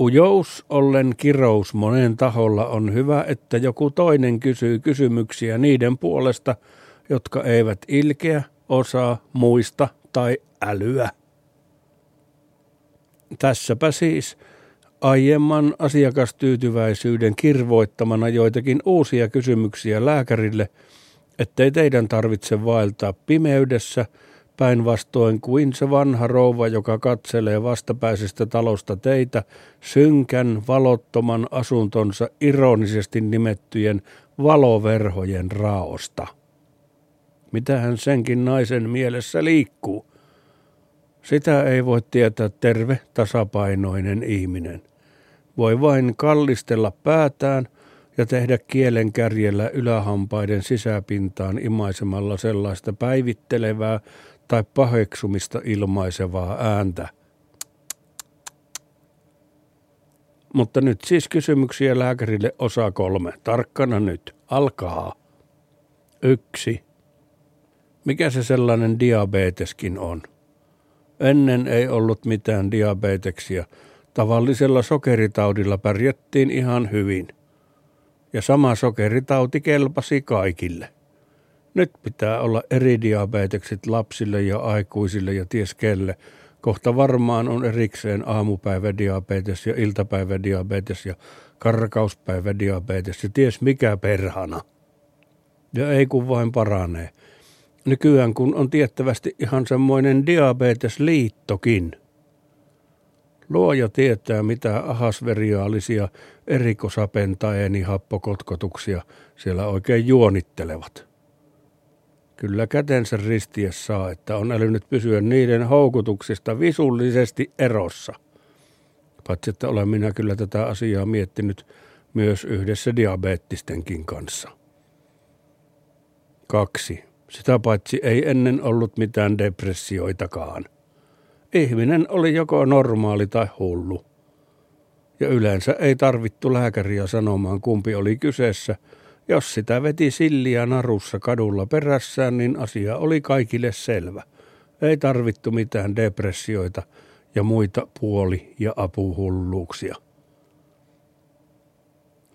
Ujous ollen kirous monen taholla on hyvä, että joku toinen kysyy kysymyksiä niiden puolesta, jotka eivät ilkeä, osaa, muista tai älyä. Tässäpä siis aiemman asiakastyytyväisyyden kirvoittamana joitakin uusia kysymyksiä lääkärille, ettei teidän tarvitse vaeltaa pimeydessä – päinvastoin kuin se vanha rouva, joka katselee vastapäisestä talosta teitä synkän, valottoman asuntonsa ironisesti nimettyjen valoverhojen raosta. Mitähän senkin naisen mielessä liikkuu? Sitä ei voi tietää terve, tasapainoinen ihminen. Voi vain kallistella päätään ja tehdä kielen kärjellä ylähampaiden sisäpintaan imaisemalla sellaista päivittelevää, tai paheksumista ilmaisevaa ääntä. Mutta nyt siis kysymyksiä lääkärille osa kolme. Tarkkana nyt. Alkaa. Yksi. Mikä se sellainen diabeteskin on? Ennen ei ollut mitään diabeteksia. Tavallisella sokeritaudilla pärjättiin ihan hyvin. Ja sama sokeritauti kelpasi kaikille. Nyt pitää olla eri diabetekset lapsille ja aikuisille ja ties kelle. Kohta varmaan on erikseen aamupäivädiabetes ja iltapäivädiabetes ja karkauspäivädiabetes ja ties mikä perhana. Ja ei kun vain paranee. Nykyään kun on tiettävästi ihan semmoinen diabetesliittokin. Luoja tietää, mitä ahasveriaalisia erikosapentaeni happokotkotuksia siellä oikein juonittelevat. Kyllä kätensä risties saa, että on älynyt pysyä niiden houkutuksista visullisesti erossa. Paitsi, että olen minä kyllä tätä asiaa miettinyt myös yhdessä diabeettistenkin kanssa. Kaksi. Sitä paitsi ei ennen ollut mitään depressioitakaan. Ihminen oli joko normaali tai hullu. Ja yleensä ei tarvittu lääkäriä sanomaan kumpi oli kyseessä – jos sitä veti silliä narussa kadulla perässään, niin asia oli kaikille selvä. Ei tarvittu mitään depressioita ja muita puoli- ja apuhulluuksia.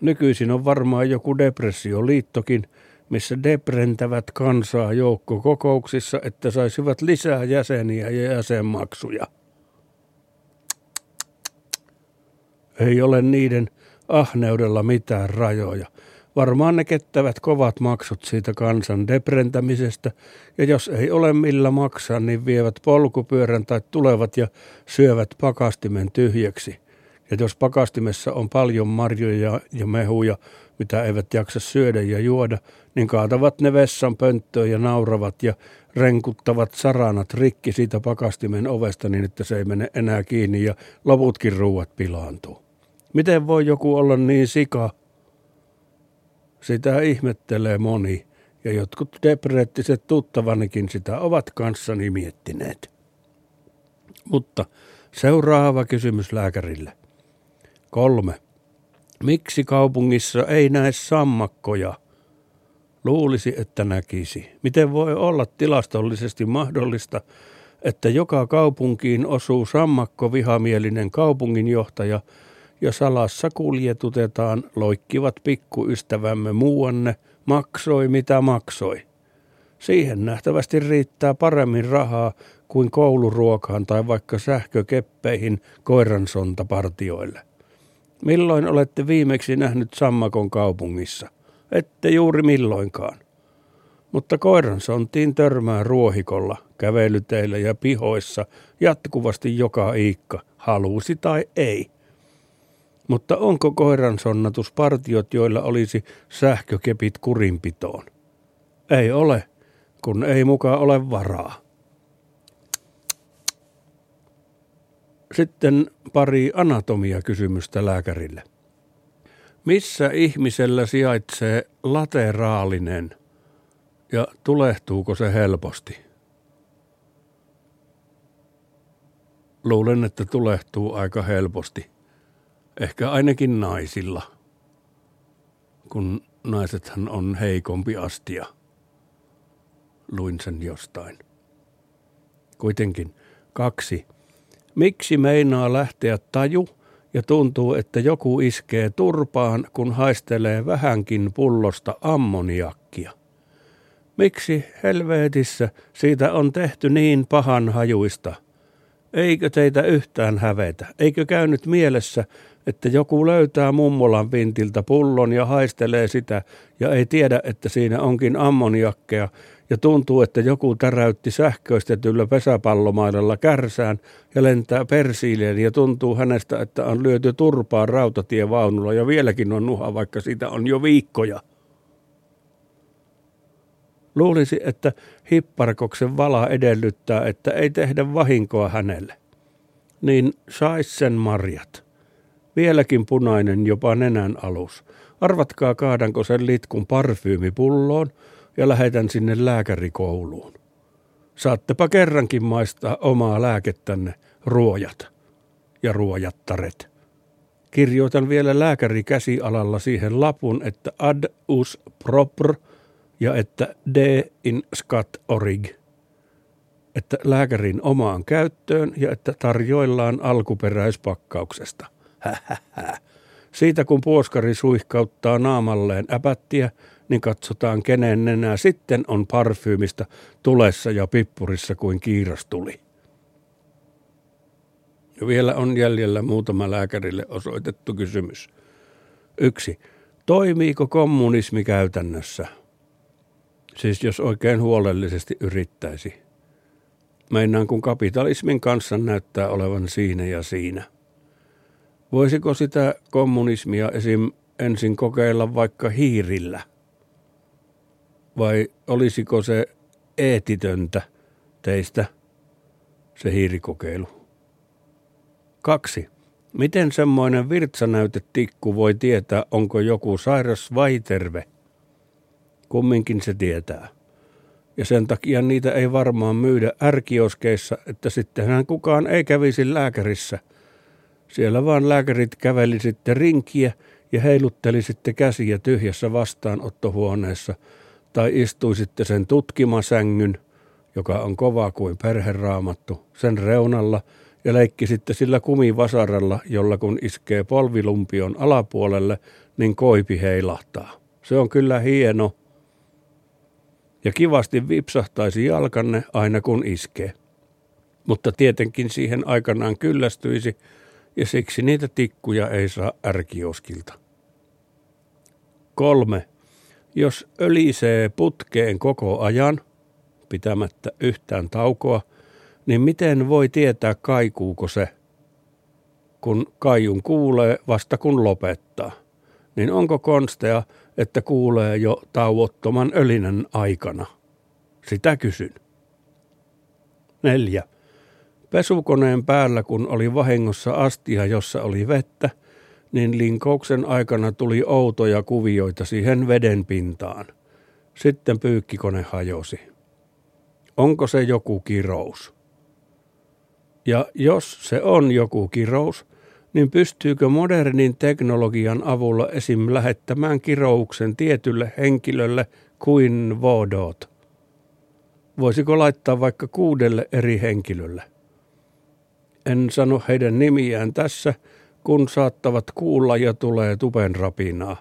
Nykyisin on varmaan joku depressioliittokin, missä deprentävät kansaa joukkokokouksissa, että saisivat lisää jäseniä ja jäsenmaksuja. Ei ole niiden ahneudella mitään rajoja. Varmaan ne kettävät kovat maksut siitä kansan deprentämisestä, ja jos ei ole millä maksaa, niin vievät polkupyörän tai tulevat ja syövät pakastimen tyhjäksi. Ja jos pakastimessa on paljon marjoja ja mehuja, mitä eivät jaksa syödä ja juoda, niin kaatavat ne vessan pönttöön ja nauravat ja renkuttavat saranat rikki siitä pakastimen ovesta niin, että se ei mene enää kiinni ja loputkin ruuat pilaantuu. Miten voi joku olla niin sika, sitä ihmettelee moni, ja jotkut depreettiset tuttavanikin sitä ovat kanssani miettineet. Mutta seuraava kysymys lääkärille. Kolme. Miksi kaupungissa ei näe sammakkoja? Luulisi, että näkisi. Miten voi olla tilastollisesti mahdollista, että joka kaupunkiin osuu sammakko vihamielinen kaupunginjohtaja – ja salassa kuljetutetaan loikkivat pikkuystävämme muuanne, maksoi mitä maksoi. Siihen nähtävästi riittää paremmin rahaa kuin kouluruokaan tai vaikka sähkökeppeihin koiransontapartioille. Milloin olette viimeksi nähnyt Sammakon kaupungissa? Ette juuri milloinkaan. Mutta koiransontiin törmää ruohikolla, kävelyteillä ja pihoissa jatkuvasti joka iikka, halusi tai ei. Mutta onko koiran sonnatus partiot, joilla olisi sähkökepit kurinpitoon? Ei ole, kun ei mukaan ole varaa. Sitten pari anatomia-kysymystä lääkärille. Missä ihmisellä sijaitsee lateraalinen ja tulehtuuko se helposti? Luulen, että tulehtuu aika helposti. Ehkä ainakin naisilla, kun naisethan on heikompi astia. Luin sen jostain. Kuitenkin kaksi. Miksi meinaa lähteä taju ja tuntuu, että joku iskee turpaan, kun haistelee vähänkin pullosta ammoniakkia. Miksi helvetissä siitä on tehty niin pahan hajuista? Eikö teitä yhtään hävetä? Eikö käynyt mielessä, että joku löytää mummolan vintiltä pullon ja haistelee sitä ja ei tiedä, että siinä onkin ammoniakkeja ja tuntuu, että joku täräytti sähköistetyllä pesäpallomaidalla kärsään ja lentää persiileen ja tuntuu hänestä, että on lyöty turpaa rautatievaunulla ja vieläkin on nuha, vaikka sitä on jo viikkoja. Luulisi, että hipparkoksen vala edellyttää, että ei tehdä vahinkoa hänelle. Niin sais sen marjat. Vieläkin punainen jopa nenän alus. Arvatkaa kaadanko sen litkun parfyymipulloon ja lähetän sinne lääkärikouluun. Saattepa kerrankin maistaa omaa lääkettänne, ruojat ja ruojattaret. Kirjoitan vielä lääkäri käsialalla siihen lapun, että ad us propr ja että d in scat orig. Että lääkärin omaan käyttöön ja että tarjoillaan alkuperäispakkauksesta. Siitä kun puoskari suihkauttaa naamalleen äpättiä, niin katsotaan kenen nenää sitten on parfyymistä tulessa ja pippurissa kuin kiiras tuli. Ja vielä on jäljellä muutama lääkärille osoitettu kysymys. Yksi. Toimiiko kommunismi käytännössä? Siis jos oikein huolellisesti yrittäisi. Meinaan kun kapitalismin kanssa näyttää olevan siinä ja siinä. Voisiko sitä kommunismia esim. ensin kokeilla vaikka hiirillä – vai olisiko se eetitöntä teistä se hiirikokeilu? Kaksi. Miten semmoinen virtsanäytetikku voi tietää, onko joku sairas vai terve? Kumminkin se tietää. Ja sen takia niitä ei varmaan myydä ärkioskeissa, että sittenhän kukaan ei kävisi lääkärissä. Siellä vaan lääkärit käveli sitten rinkiä ja heilutteli sitten käsiä tyhjässä vastaanottohuoneessa – tai istuisitte sen tutkimasängyn, joka on kova kuin perheraamattu, sen reunalla ja leikkisitte sillä kumivasaralla, jolla kun iskee polvilumpion alapuolelle, niin koipi heilahtaa. Se on kyllä hieno. Ja kivasti vipsahtaisi jalkanne aina kun iskee. Mutta tietenkin siihen aikanaan kyllästyisi, ja siksi niitä tikkuja ei saa ärkioskilta. Kolme. Jos ölisee putkeen koko ajan, pitämättä yhtään taukoa, niin miten voi tietää kaikuuko se, kun kaijun kuulee vasta kun lopettaa? Niin onko konsteja, että kuulee jo tauottoman ölinän aikana? Sitä kysyn. Neljä. Pesukoneen päällä, kun oli vahingossa astia, jossa oli vettä – niin linkouksen aikana tuli outoja kuvioita siihen veden pintaan. Sitten pyykkikone hajosi. Onko se joku kirous? Ja jos se on joku kirous, niin pystyykö modernin teknologian avulla esim. lähettämään kirouksen tietylle henkilölle kuin vodot? Voisiko laittaa vaikka kuudelle eri henkilölle? En sano heidän nimiään tässä, kun saattavat kuulla ja tulee tupen rapinaa.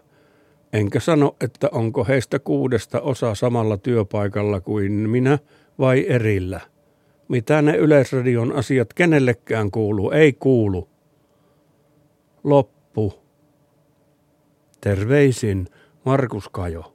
Enkä sano, että onko heistä kuudesta osa samalla työpaikalla kuin minä vai erillä. Mitä ne Yleisradion asiat kenellekään kuuluu, ei kuulu. Loppu. Terveisin Markus Kajo.